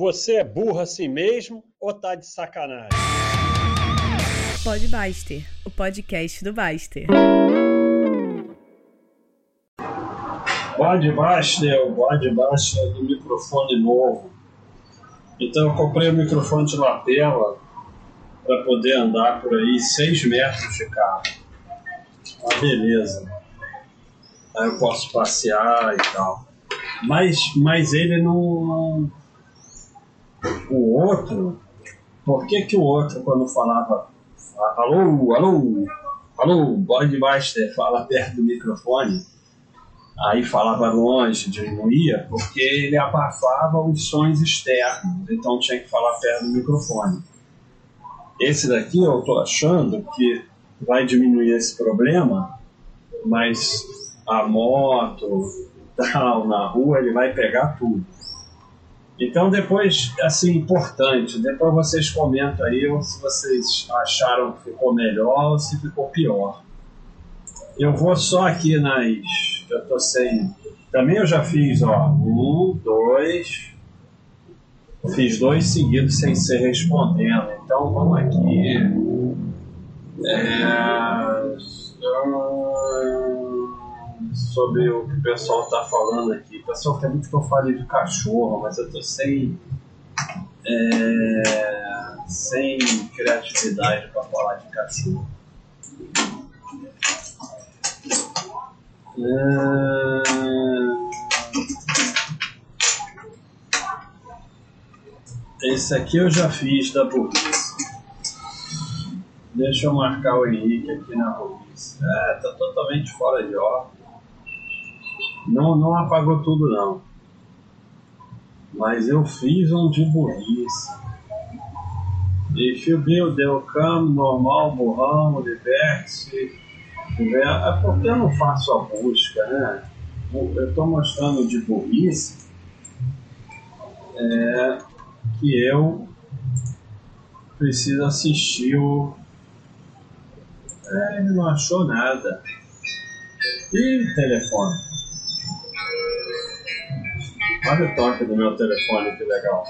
Você é burro assim mesmo ou tá de sacanagem? Pode Baster, o podcast do Baster. Bode Baster, o Bode Baster do microfone novo. Então eu comprei o microfone de lapela para poder andar por aí 6 metros de carro. Uma beleza. Aí eu posso passear e tal. Mas, mas ele não, O outro. Por que, que o outro, quando falava. Alô, alô, alô, Bodmaster, fala perto do microfone. Aí falava longe, diminuía, porque ele abafava os sons externos. Então tinha que falar perto do microfone. Esse daqui eu tô achando que vai diminuir esse problema, mas a moto, tal, na rua, ele vai pegar tudo. Então depois, assim, importante, depois vocês comentam aí se vocês acharam que ficou melhor ou se ficou pior. Eu vou só aqui nas. Eu tô sem. Também eu já fiz, ó. Um, dois. Fiz dois seguidos sem ser respondendo. Então vamos aqui. É sobre o que o pessoal está falando aqui. O pessoal quer muito que eu fale de cachorro, mas eu tô sem. É, sem criatividade para falar de cachorro. É... Esse aqui eu já fiz da burrice. Deixa eu marcar o Henrique aqui na burrice. É, tá totalmente fora de ordem. Não, não apagou tudo não. Mas eu fiz um de burrice. If you build the cam, normal, burrão, liberte-se. É porque eu não faço a busca, né? Eu estou mostrando de burrice é, que eu preciso assistir o. É, ele não achou nada. Ih, telefone. Olha o toque do meu telefone, que legal.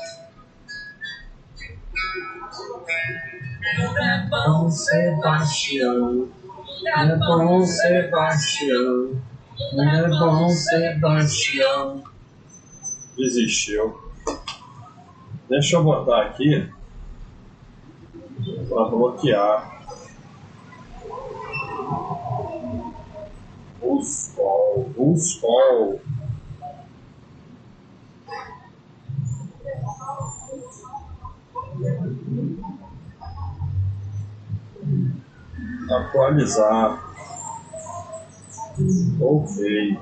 É bom, Sebastião. É bom, Sebastião. É bom, Sebastião. Desistiu. Deixa eu botar aqui para bloquear. O sol, o sol. Atualizar. Ok.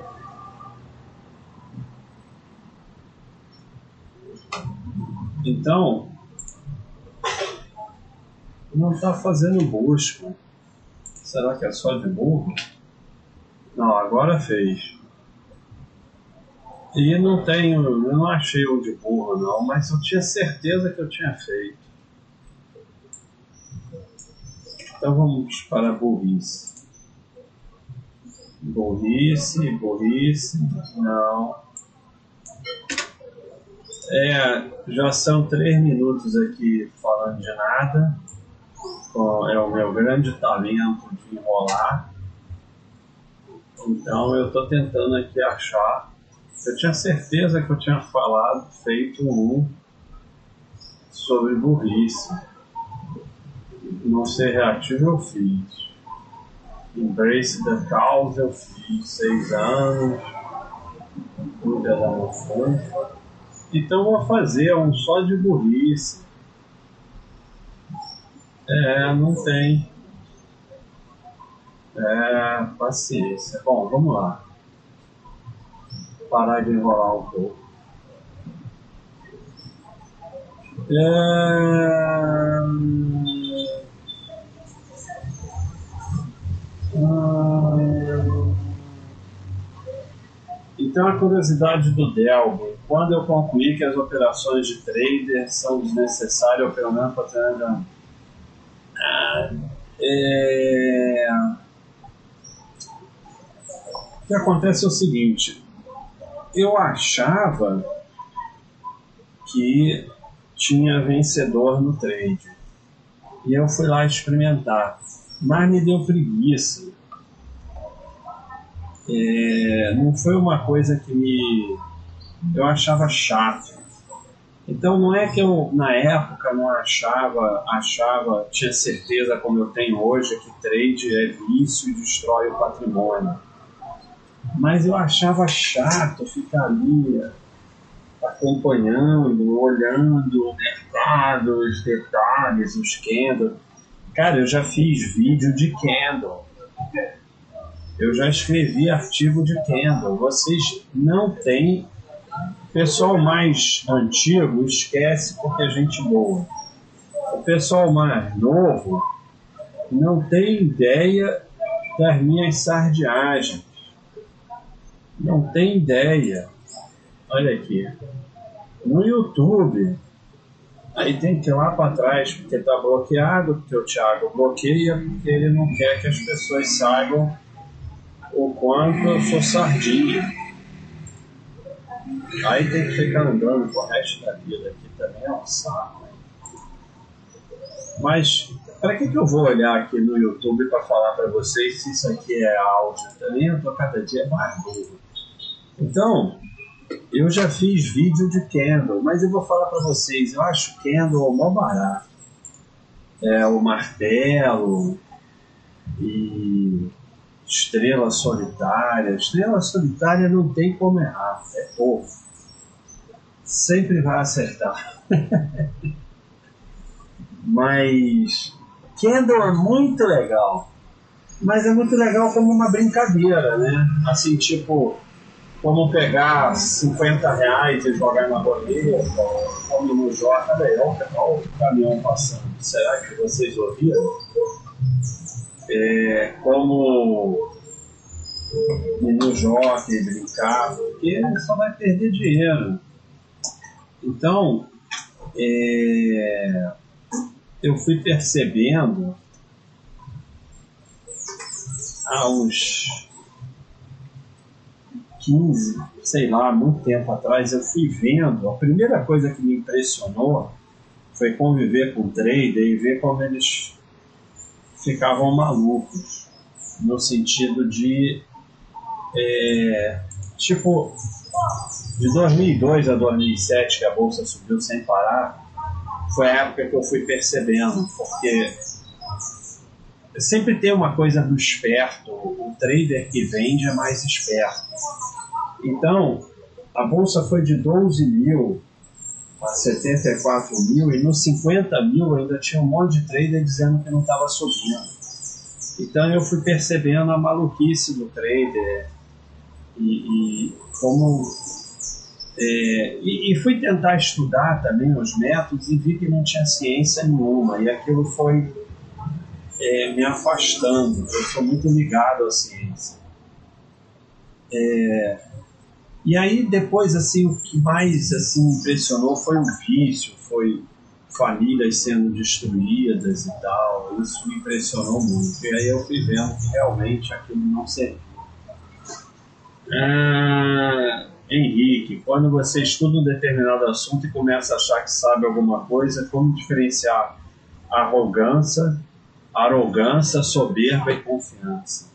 Então, não está fazendo busca. Será que é só de burro? Não, agora fez. E não tenho, eu não achei o de burro não, mas eu tinha certeza que eu tinha feito. Então vamos para a burrice. Burrice, burrice, não. É, já são três minutos aqui falando de nada. É o meu grande talento de enrolar. Então eu estou tentando aqui achar. Eu tinha certeza que eu tinha falado, feito um sobre burrice não ser reativo eu fiz. Embrace the Cause eu fiz seis anos. Cuida da fonte. Então vou fazer um só de burrice. É, não tem. É, paciência. Bom, vamos lá. Parar de enrolar um pouco. É... Então a curiosidade do Delbo, quando eu concluí que as operações de trader são desnecessárias ou pelo menos para ah, é... O que acontece é o seguinte, eu achava que tinha vencedor no trade. E eu fui lá experimentar. Mas me deu preguiça. É, não foi uma coisa que me. Eu achava chato. Então não é que eu na época não achava, achava, tinha certeza como eu tenho hoje que trade é vício e destrói o patrimônio. Mas eu achava chato ficar ali acompanhando, olhando o mercado, os detalhes, os candles. Cara, eu já fiz vídeo de candle. Eu já escrevi artigo de candle. Vocês não têm o pessoal mais antigo esquece porque é gente boa. O pessoal mais novo não tem ideia das minhas sardiagens. Não tem ideia. Olha aqui. No YouTube, aí tem que ir lá para trás porque está bloqueado, porque o Thiago bloqueia, porque ele não quer que as pessoas saibam o quanto eu sou sardinha. Aí tem que ficar andando pro resto da vida aqui também é um saco. Mas para que, que eu vou olhar aqui no YouTube para falar para vocês se isso aqui é áudio também? Eu tô cada dia mais burro. Então, eu já fiz vídeo de candle, mas eu vou falar para vocês, eu acho candle maior barato. É o martelo e estrela solitária. Estrela solitária não tem como errar, é povo sempre vai acertar. Mas Kendall é muito legal. Mas é muito legal como uma brincadeira, né? Assim, tipo, como pegar 50 reais e jogar na bandeira, como no Jota, olha o caminhão passando. Será que vocês ouviram? É, como no jockey brincar, porque só vai perder dinheiro. Então, é, eu fui percebendo uns 15, sei lá, muito tempo atrás, eu fui vendo, a primeira coisa que me impressionou foi conviver com o trader e ver como eles ficavam malucos, no sentido de, é, tipo, de 2002 a 2007, que a bolsa subiu sem parar, foi a época que eu fui percebendo, porque sempre tem uma coisa do esperto, o trader que vende é mais esperto. Então, a bolsa foi de 12 mil a 74 mil e nos 50 mil ainda tinha um monte de trader dizendo que não estava subindo. Então eu fui percebendo a maluquice do trader e, e como é, e, e, fui tentar estudar também os métodos e vi que não tinha ciência nenhuma, e aquilo foi é, me afastando. Eu sou muito ligado à ciência. É, e aí depois assim o que mais assim impressionou foi o vício, foi famílias sendo destruídas e tal. Isso me impressionou muito. E aí eu fui vendo que realmente aquilo não servia. Ah, Henrique, quando você estuda um determinado assunto e começa a achar que sabe alguma coisa, como diferenciar arrogância, arrogância, soberba e confiança?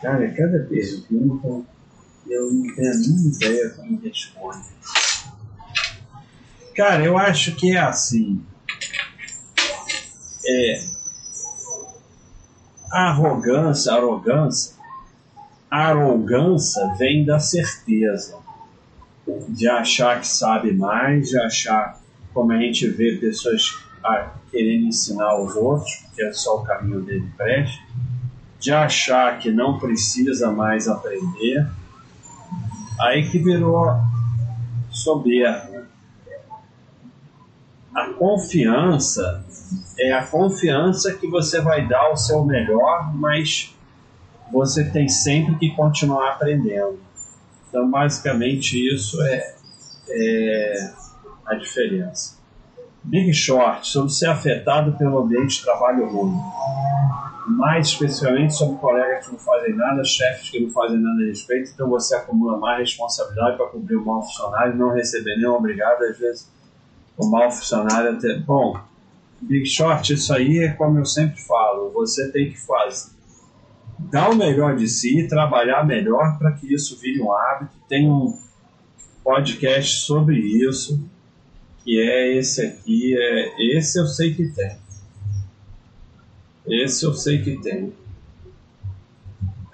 Cara, cada pergunta eu não tenho a mínima ideia como responde. Cara, eu acho que é assim. É, arrogância, arrogância arrogância vem da certeza, de achar que sabe mais, de achar, como a gente vê pessoas querendo ensinar os outros, porque é só o caminho dele preste, de achar que não precisa mais aprender, aí que virou soberba. A confiança é a confiança que você vai dar o seu melhor, mas você tem sempre que continuar aprendendo. Então, basicamente, isso é, é a diferença. Big Short, sobre ser afetado pelo ambiente de trabalho ruim. Mais especialmente sobre colegas que não fazem nada, chefes que não fazem nada a respeito, então você acumula mais responsabilidade para cobrir o mau funcionário, não receber nenhum obrigado, às vezes o mau funcionário até. Bom, Big Short, isso aí é como eu sempre falo, você tem que fazer. Dar o melhor de si, trabalhar melhor para que isso vire um hábito. Tem um podcast sobre isso, que é esse aqui. É, esse eu sei que tem. Esse eu sei que tem.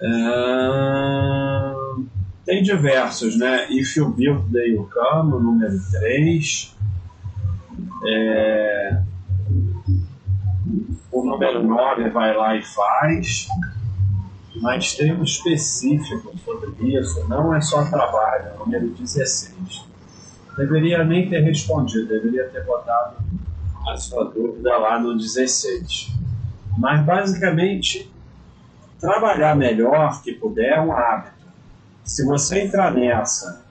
Uh, tem diversos, né? If You Build, They Will Come, número 3. É, o número 9 vai lá e faz. Mas tem um específico sobre isso, não é só trabalho, é o número 16. Deveria nem ter respondido, deveria ter botado a sua dúvida lá no 16. Mas basicamente trabalhar melhor que puder é um hábito. Se você entrar nessa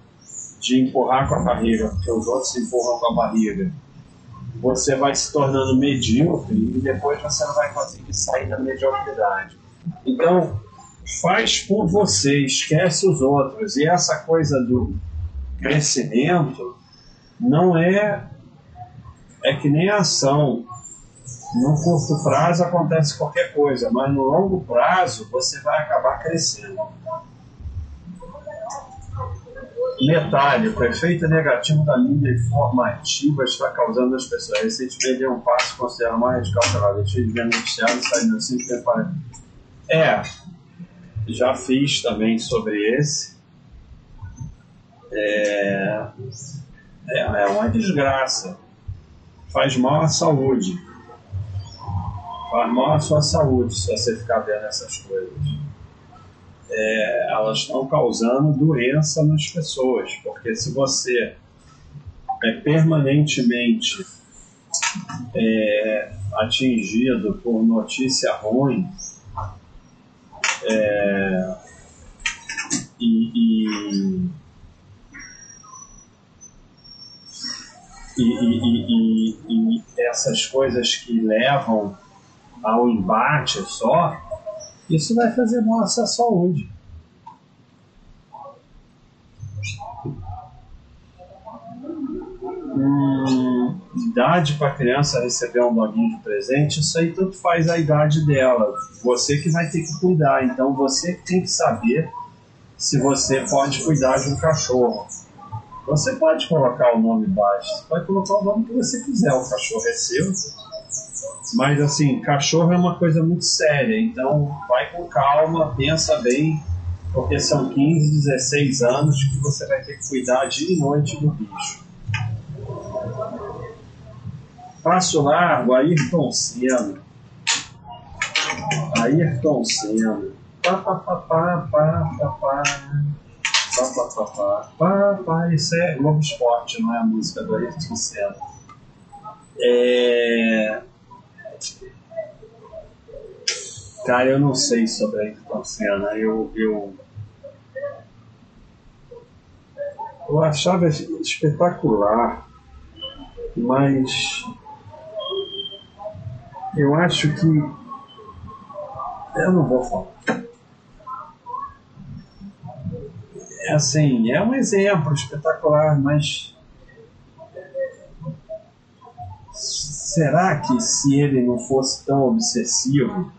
de empurrar com a barriga, porque os outros empurram com a barriga, você vai se tornando medíocre e depois você não vai conseguir sair da mediocridade. Então, faz por você, esquece os outros. E essa coisa do crescimento não é é que nem a ação no curto prazo acontece qualquer coisa, mas no longo prazo você vai acabar crescendo. Metálico, o efeito negativo da mídia informativa está causando as pessoas. Recentemente deu um passo considerado mais radical pela leite de beneficiário e saindo assim preparado. É, já fiz também sobre esse. É, é, é uma desgraça. Faz mal à saúde faz mal à sua saúde se você ficar vendo essas coisas. É, elas estão causando doença nas pessoas, porque se você é permanentemente é, atingido por notícia ruim é, e, e, e, e, essas coisas que levam ao embate só, isso vai fazer sua saúde. Hum, idade para criança receber um doguinho de presente, isso aí tanto faz a idade dela. Você que vai ter que cuidar, então você que tem que saber se você pode cuidar de um cachorro. Você pode colocar o nome baixo, você pode colocar o nome que você quiser, o cachorro é seu mas assim, cachorro é uma coisa muito séria, então vai com calma, pensa bem, porque são 15, 16 anos que você vai ter que cuidar dia e noite do bicho. Passo largo, Ayrton Senna. Ayrton Senna. Pá, pá, pá, pá, pá, pá, pá. Pá, pá, pá, pá, pá, pá. Isso é Globo Esporte, não é a música do Ayrton Senna. É... Cara, eu não sei sobre a Ayrton Senna. Eu, eu, eu achava espetacular, mas eu acho que eu não vou falar. É assim, é um exemplo espetacular, mas será que se ele não fosse tão obsessivo,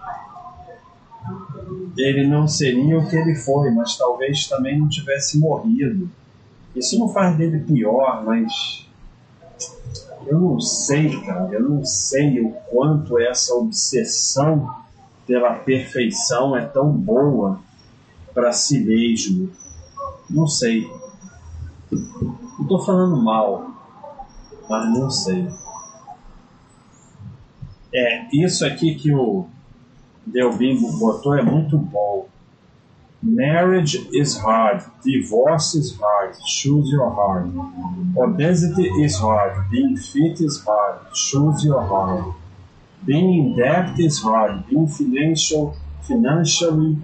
ele não seria o que ele foi, mas talvez também não tivesse morrido. Isso não faz dele pior, mas eu não sei, cara, eu não sei o quanto essa obsessão pela perfeição é tão boa para si mesmo. Não sei. Não estou falando mal, mas não sei. É, isso aqui que o Delbingo botou é muito bom. Marriage is hard. Divorce is hard. Choose your heart. Obesity is hard. Being fit is hard. Choose your heart. Being in debt is hard. Being financial, financially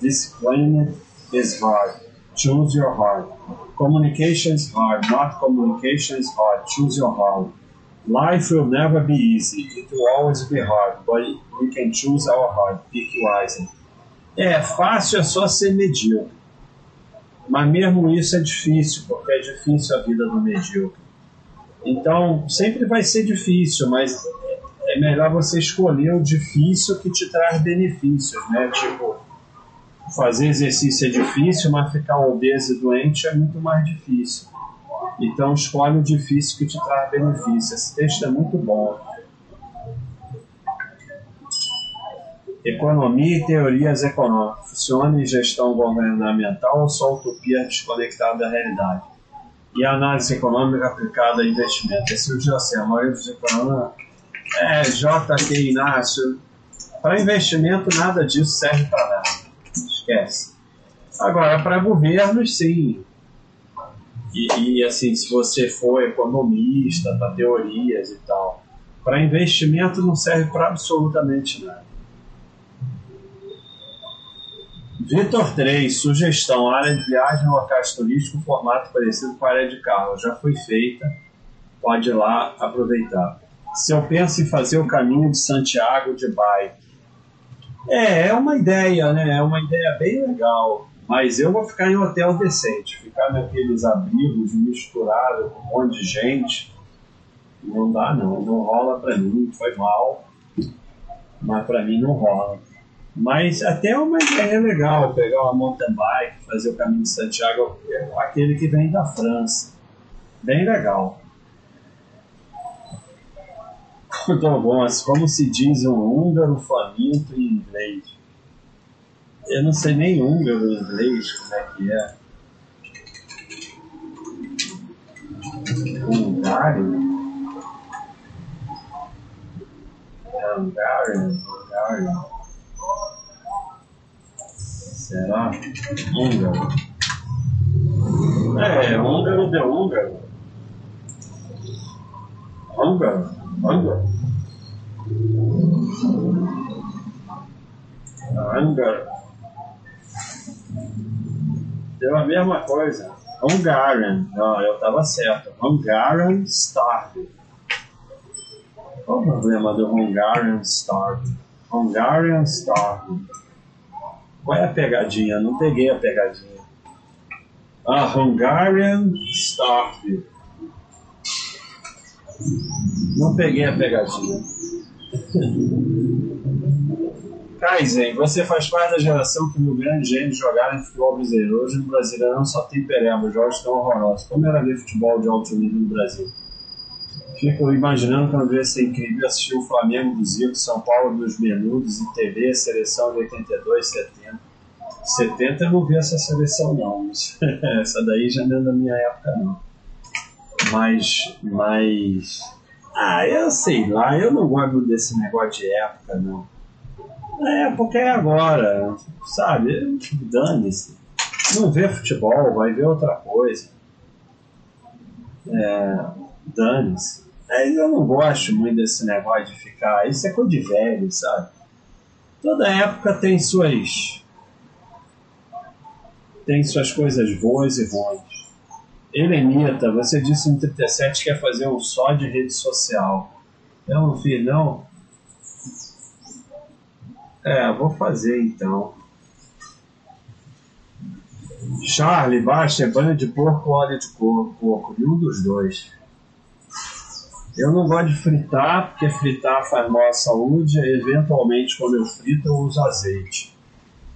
disciplined is hard. Choose your heart. Communication is hard. Not communication is hard. Choose your heart. Life will never be easy. It will always be hard, but we can choose our heart. Pick wisely. É, fácil é só ser medíocre. Mas mesmo isso é difícil, porque é difícil a vida do medíocre. Então, sempre vai ser difícil, mas é melhor você escolher o difícil que te traz benefícios, né? Tipo, fazer exercício é difícil, mas ficar obeso e doente é muito mais difícil. Então, escolhe o difícil que te traz benefícios. Esse texto é muito bom. Economia e teorias econômicas. Funciona em gestão governamental ou só utopia desconectada da realidade? E a análise econômica aplicada a investimento. Esse eu já sei, a maioria dos economistas é J.K. Inácio. Para investimento, nada disso serve para nada. Esquece. Agora, para governos, sim. E, e, assim, se você for economista, para teorias e tal. Para investimento não serve para absolutamente nada. Vitor 3, sugestão, área de viagem, locais turísticos, formato parecido com a área de carro. Já foi feita, pode ir lá aproveitar. Se eu penso em fazer o caminho de Santiago de bike. É, é uma ideia, né? É uma ideia bem legal. Mas eu vou ficar em hotel decente, ficar naqueles abrigos misturados com um monte de gente. Não dá não, não rola pra mim, foi mal. Mas pra mim não rola. Mas até é uma ideia legal pegar uma mountain bike, fazer o caminho de Santiago, aquele que vem da França. Bem legal. Então, bom, como se diz um húngaro faminto em inglês? Eu não sei nem húngaro inglês, como é que é. Hungário? Hungarian, Hungarian. Será? Húngaro. É, húngaro de húngaro. Húngaro. Húngaro. Húngaro. Deu a mesma coisa. Hungarian. Não, eu estava certo. Hungarian Starve. Qual o problema do Hungarian Starve? Hungarian Starve. Qual é a pegadinha? Não peguei a pegadinha. A Hungarian Starve. Não peguei a pegadinha. Kaizen, você faz parte da geração que viu grandes gênios jogarem futebol brasileiro. Hoje no Brasileirão só tem pereba, jogos tão horrorosos. Como era ver futebol de alto nível no Brasil? Fico imaginando quando ia ser incrível assistir o Flamengo do Zico, São Paulo dos Menudos em TV, seleção de 82, 70. 70 eu não vi essa seleção não. essa daí já não é da minha época não. Mas, mas. Ah, eu sei lá, eu não gosto desse negócio de época não. É, porque é agora, sabe? Dane-se. Não vê futebol, vai ver outra coisa. É, dane-se. É, eu não gosto muito desse negócio de ficar. Isso é coisa de velho, sabe? Toda época tem suas. tem suas coisas boas e ruins. Helenita, você disse no 37 que quer fazer um só de rede social. Eu não fiz, não. É, vou fazer então. Charlie, baixa, é banho de porco ou óleo de porco? E um dos dois. Eu não gosto de fritar, porque fritar faz mal à saúde. Eventualmente, quando eu frito, eu uso azeite.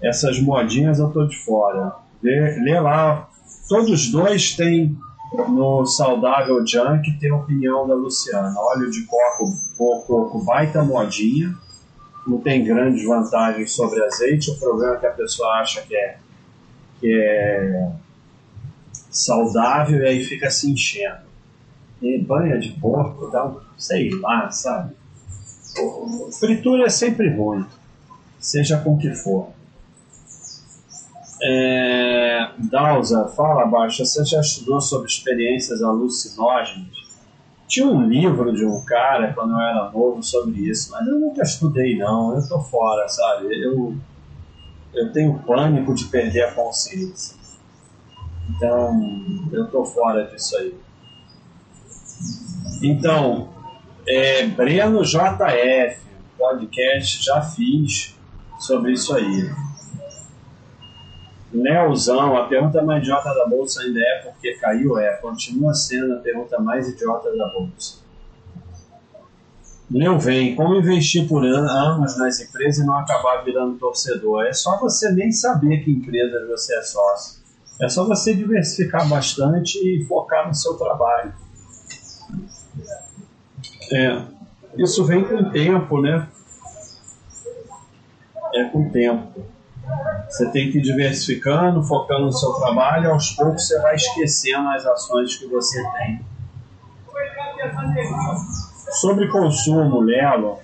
Essas modinhas eu tô de fora. Lê, lê lá. Todos os dois têm no Saudável Junk, tem a opinião da Luciana. Óleo de coco, coco, baita modinha. Não tem grandes vantagens sobre azeite. O problema é que a pessoa acha que é, que é saudável e aí fica se enchendo e banha de porco, dá um, sei lá, sabe? Fritura é sempre ruim, seja com que for. É, Dausa, fala abaixo, você já estudou sobre experiências alucinógenas? Tinha um livro de um cara quando eu era novo sobre isso, mas eu nunca estudei não, eu tô fora, sabe? Eu, eu tenho pânico de perder a consciência. Então, eu tô fora disso aí. Então, é, Breno JF, podcast, já fiz sobre isso aí. Leozão, a pergunta mais idiota da bolsa ainda é porque caiu? É, continua sendo a pergunta mais idiota da bolsa. Leo vem, como investir por anos nas empresas e não acabar virando torcedor? É só você nem saber que empresa você é sócio. É só você diversificar bastante e focar no seu trabalho. É, isso vem com o tempo, né? É com o tempo. Você tem que ir diversificando, focando no seu trabalho, aos poucos você vai esquecendo as ações que você tem. Sobre consumo, Lelo,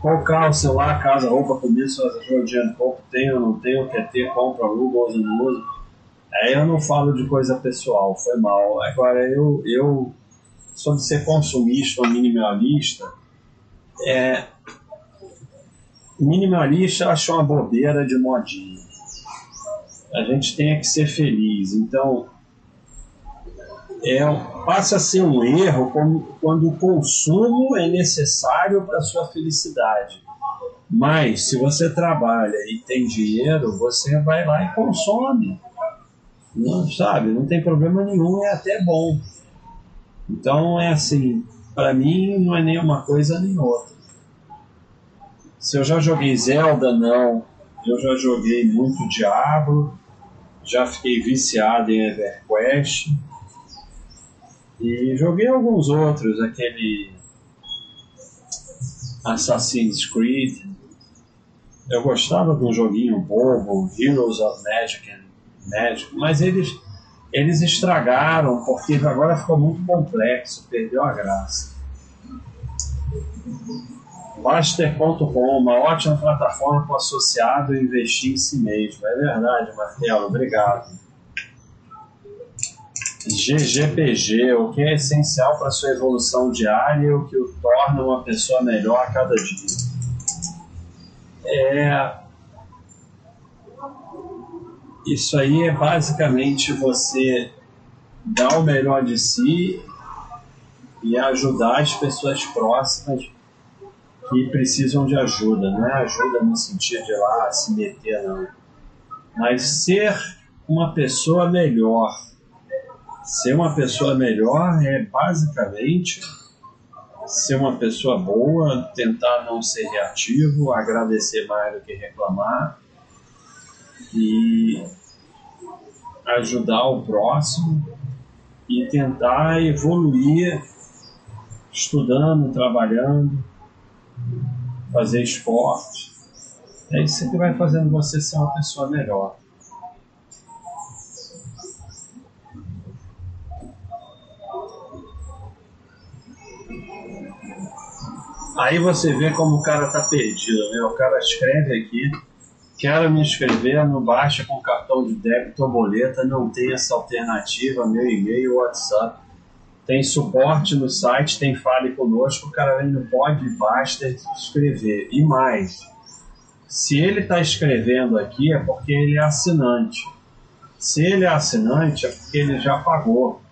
qual carro, celular, casa, roupa, comida, suas ajuda, dinheiro, pouco tem ou não tem, quer ter, compra, aluga, usa, não usa. Aí eu não falo de coisa pessoal, foi mal. Agora, eu, eu sobre ser consumista ou minimalista, é, minimalista acho uma bobeira de modinha. A gente tem que ser feliz. Então, é, passa a ser um erro quando o consumo é necessário para a sua felicidade. Mas, se você trabalha e tem dinheiro, você vai lá e consome. Não, sabe? Não tem problema nenhum, é até bom. Então, é assim, para mim não é nem uma coisa nem outra. Se eu já joguei Zelda, não. Eu já joguei muito Diablo, já fiquei viciado em EverQuest. E joguei alguns outros, aquele Assassin's Creed. Eu gostava de um joguinho bobo, Heroes of Magic and Magic, mas eles, eles estragaram porque agora ficou muito complexo, perdeu a graça. Baster.com, uma ótima plataforma para o associado investir em si mesmo. É verdade, Martelo, obrigado. GGPG, o que é essencial para sua evolução diária e o que o torna uma pessoa melhor a cada dia. É... Isso aí é basicamente você dar o melhor de si e ajudar as pessoas próximas que precisam de ajuda. Não é ajuda no sentido de lá se meter, não. Mas ser uma pessoa melhor. Ser uma pessoa melhor é basicamente ser uma pessoa boa, tentar não ser reativo, agradecer mais do que reclamar e ajudar o próximo e tentar evoluir estudando, trabalhando fazer esporte. É isso que vai fazendo você ser uma pessoa melhor. Aí você vê como o cara tá perdido, né? O cara escreve aqui, quero me inscrever no Baixa com cartão de débito ou boleta, não tem essa alternativa, meu e-mail, WhatsApp tem suporte no site, tem Fale Conosco, o cara vem no pode, basta escrever. E mais, se ele está escrevendo aqui é porque ele é assinante. Se ele é assinante é porque ele já pagou.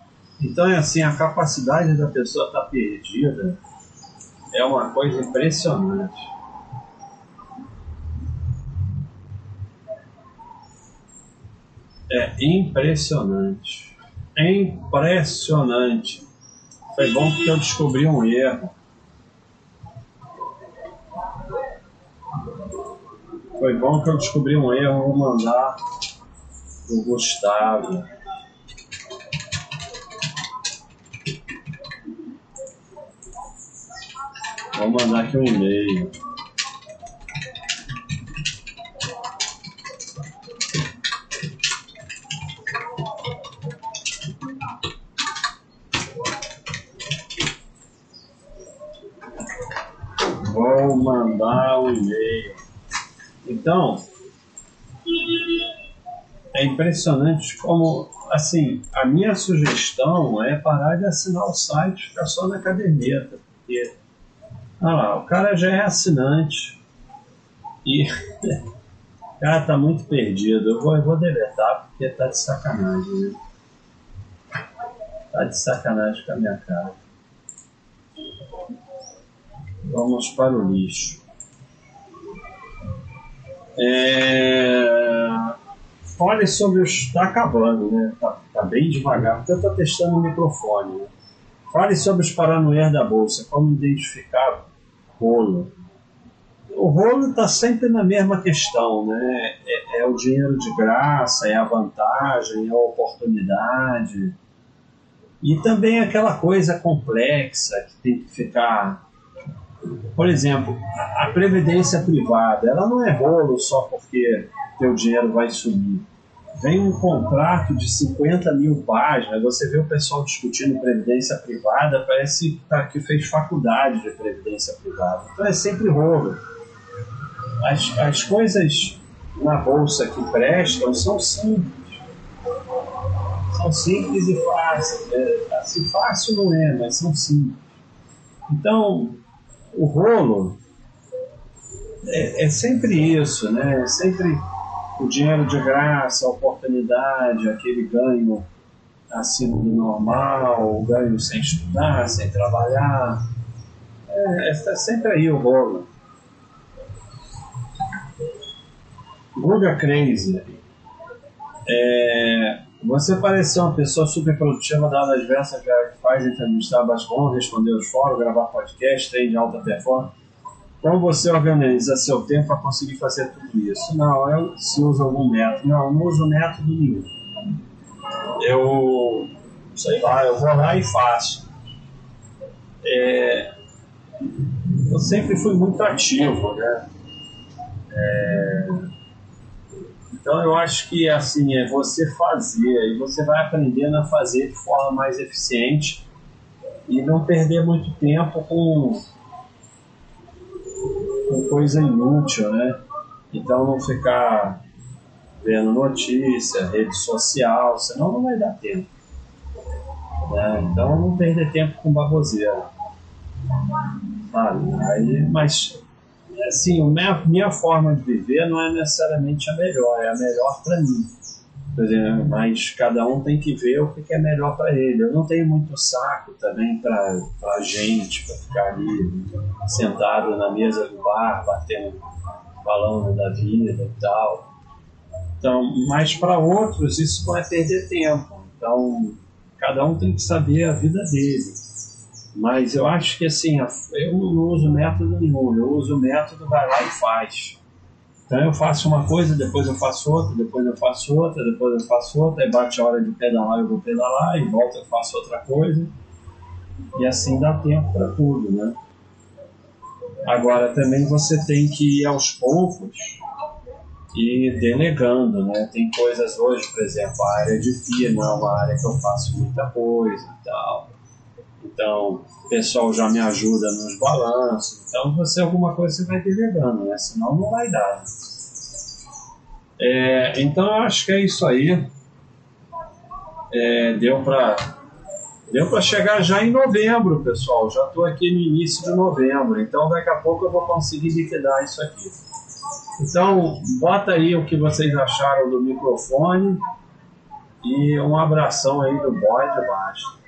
Então é assim, a capacidade da pessoa estar tá perdida é uma coisa impressionante. É impressionante. É impressionante. Foi bom porque eu descobri um erro. Foi bom que eu descobri um erro. Vou mandar o Gustavo. Vou mandar aqui um e-mail. Então, é impressionante como, assim, a minha sugestão é parar de assinar o site e ficar só na caderneta, porque, ah lá, o cara já é assinante e o cara tá muito perdido. Eu vou, eu vou deletar porque tá de sacanagem, né? Tá de sacanagem com a minha cara. Vamos para o lixo. É... fale sobre os. Está acabando, né? Tá, tá, bem devagar, porque eu estou testando o microfone. Né? Fale sobre os paranoias da bolsa, como identificar rolo. O rolo está sempre na mesma questão, né? É, é, o dinheiro de graça, é a vantagem, é a oportunidade. E também aquela coisa complexa que tem que ficar. Por exemplo, a previdência privada, ela não é rolo só porque teu dinheiro vai subir. Vem um contrato de 50 mil páginas, você vê o pessoal discutindo previdência privada, parece que, tá, que fez faculdade de previdência privada. Então é sempre rolo. As, as coisas na bolsa que prestam são simples. São simples e fáceis. É, assim, fácil não é, mas são simples. Então, o rolo é, é sempre isso, né? É sempre o dinheiro de graça, a oportunidade, aquele ganho acima do normal, o ganho sem estudar, sem trabalhar. É, está sempre aí o rolo. Guga Crazy. É, você pareceu uma pessoa super produtiva, dada as diversas que faz entrevistar bastante, responder os fóruns, gravar podcast, treino de alta performance. Como você organiza seu tempo para conseguir fazer tudo isso? Não, eu se usa algum método. Não, não uso método nenhum. Eu, sei lá, eu vou lá e faço. É, eu sempre fui muito ativo, né? É, então eu acho que assim é você fazer e você vai aprendendo a fazer de forma mais eficiente e não perder muito tempo com com coisa inútil, né? Então não ficar vendo notícia, rede social, senão não vai dar tempo. Né? Então não perder tempo com baboseira. Sabe? Aí, mas assim, minha, minha forma de viver não é necessariamente a melhor, é a melhor para mim. Mas cada um tem que ver o que é melhor para ele. Eu não tenho muito saco também para gente, para ficar ali sentado na mesa do bar, batendo, falando da vida e tal. Então, mas para outros isso não é perder tempo. Então, cada um tem que saber a vida dele. Mas eu acho que assim, eu não uso método nenhum, eu uso o método vai lá e faz. Então eu faço uma coisa, depois eu faço outra, depois eu faço outra, depois eu faço outra, aí bate a hora de pedalar, eu vou pedalar, e volta eu faço outra coisa. E assim dá tempo para tudo, né? Agora também você tem que ir aos poucos e delegando, né? Tem coisas hoje, por exemplo, a área de FIA não é uma área que eu faço muita coisa e tal. Então, o pessoal já me ajuda nos balanços. Então, você alguma coisa você vai delegando, né? Senão não vai dar. É, então, eu acho que é isso aí. É, deu para deu para chegar já em novembro, pessoal. Já estou aqui no início de novembro. Então, daqui a pouco eu vou conseguir liquidar isso aqui. Então, bota aí o que vocês acharam do microfone. E um abração aí do boy de baixo.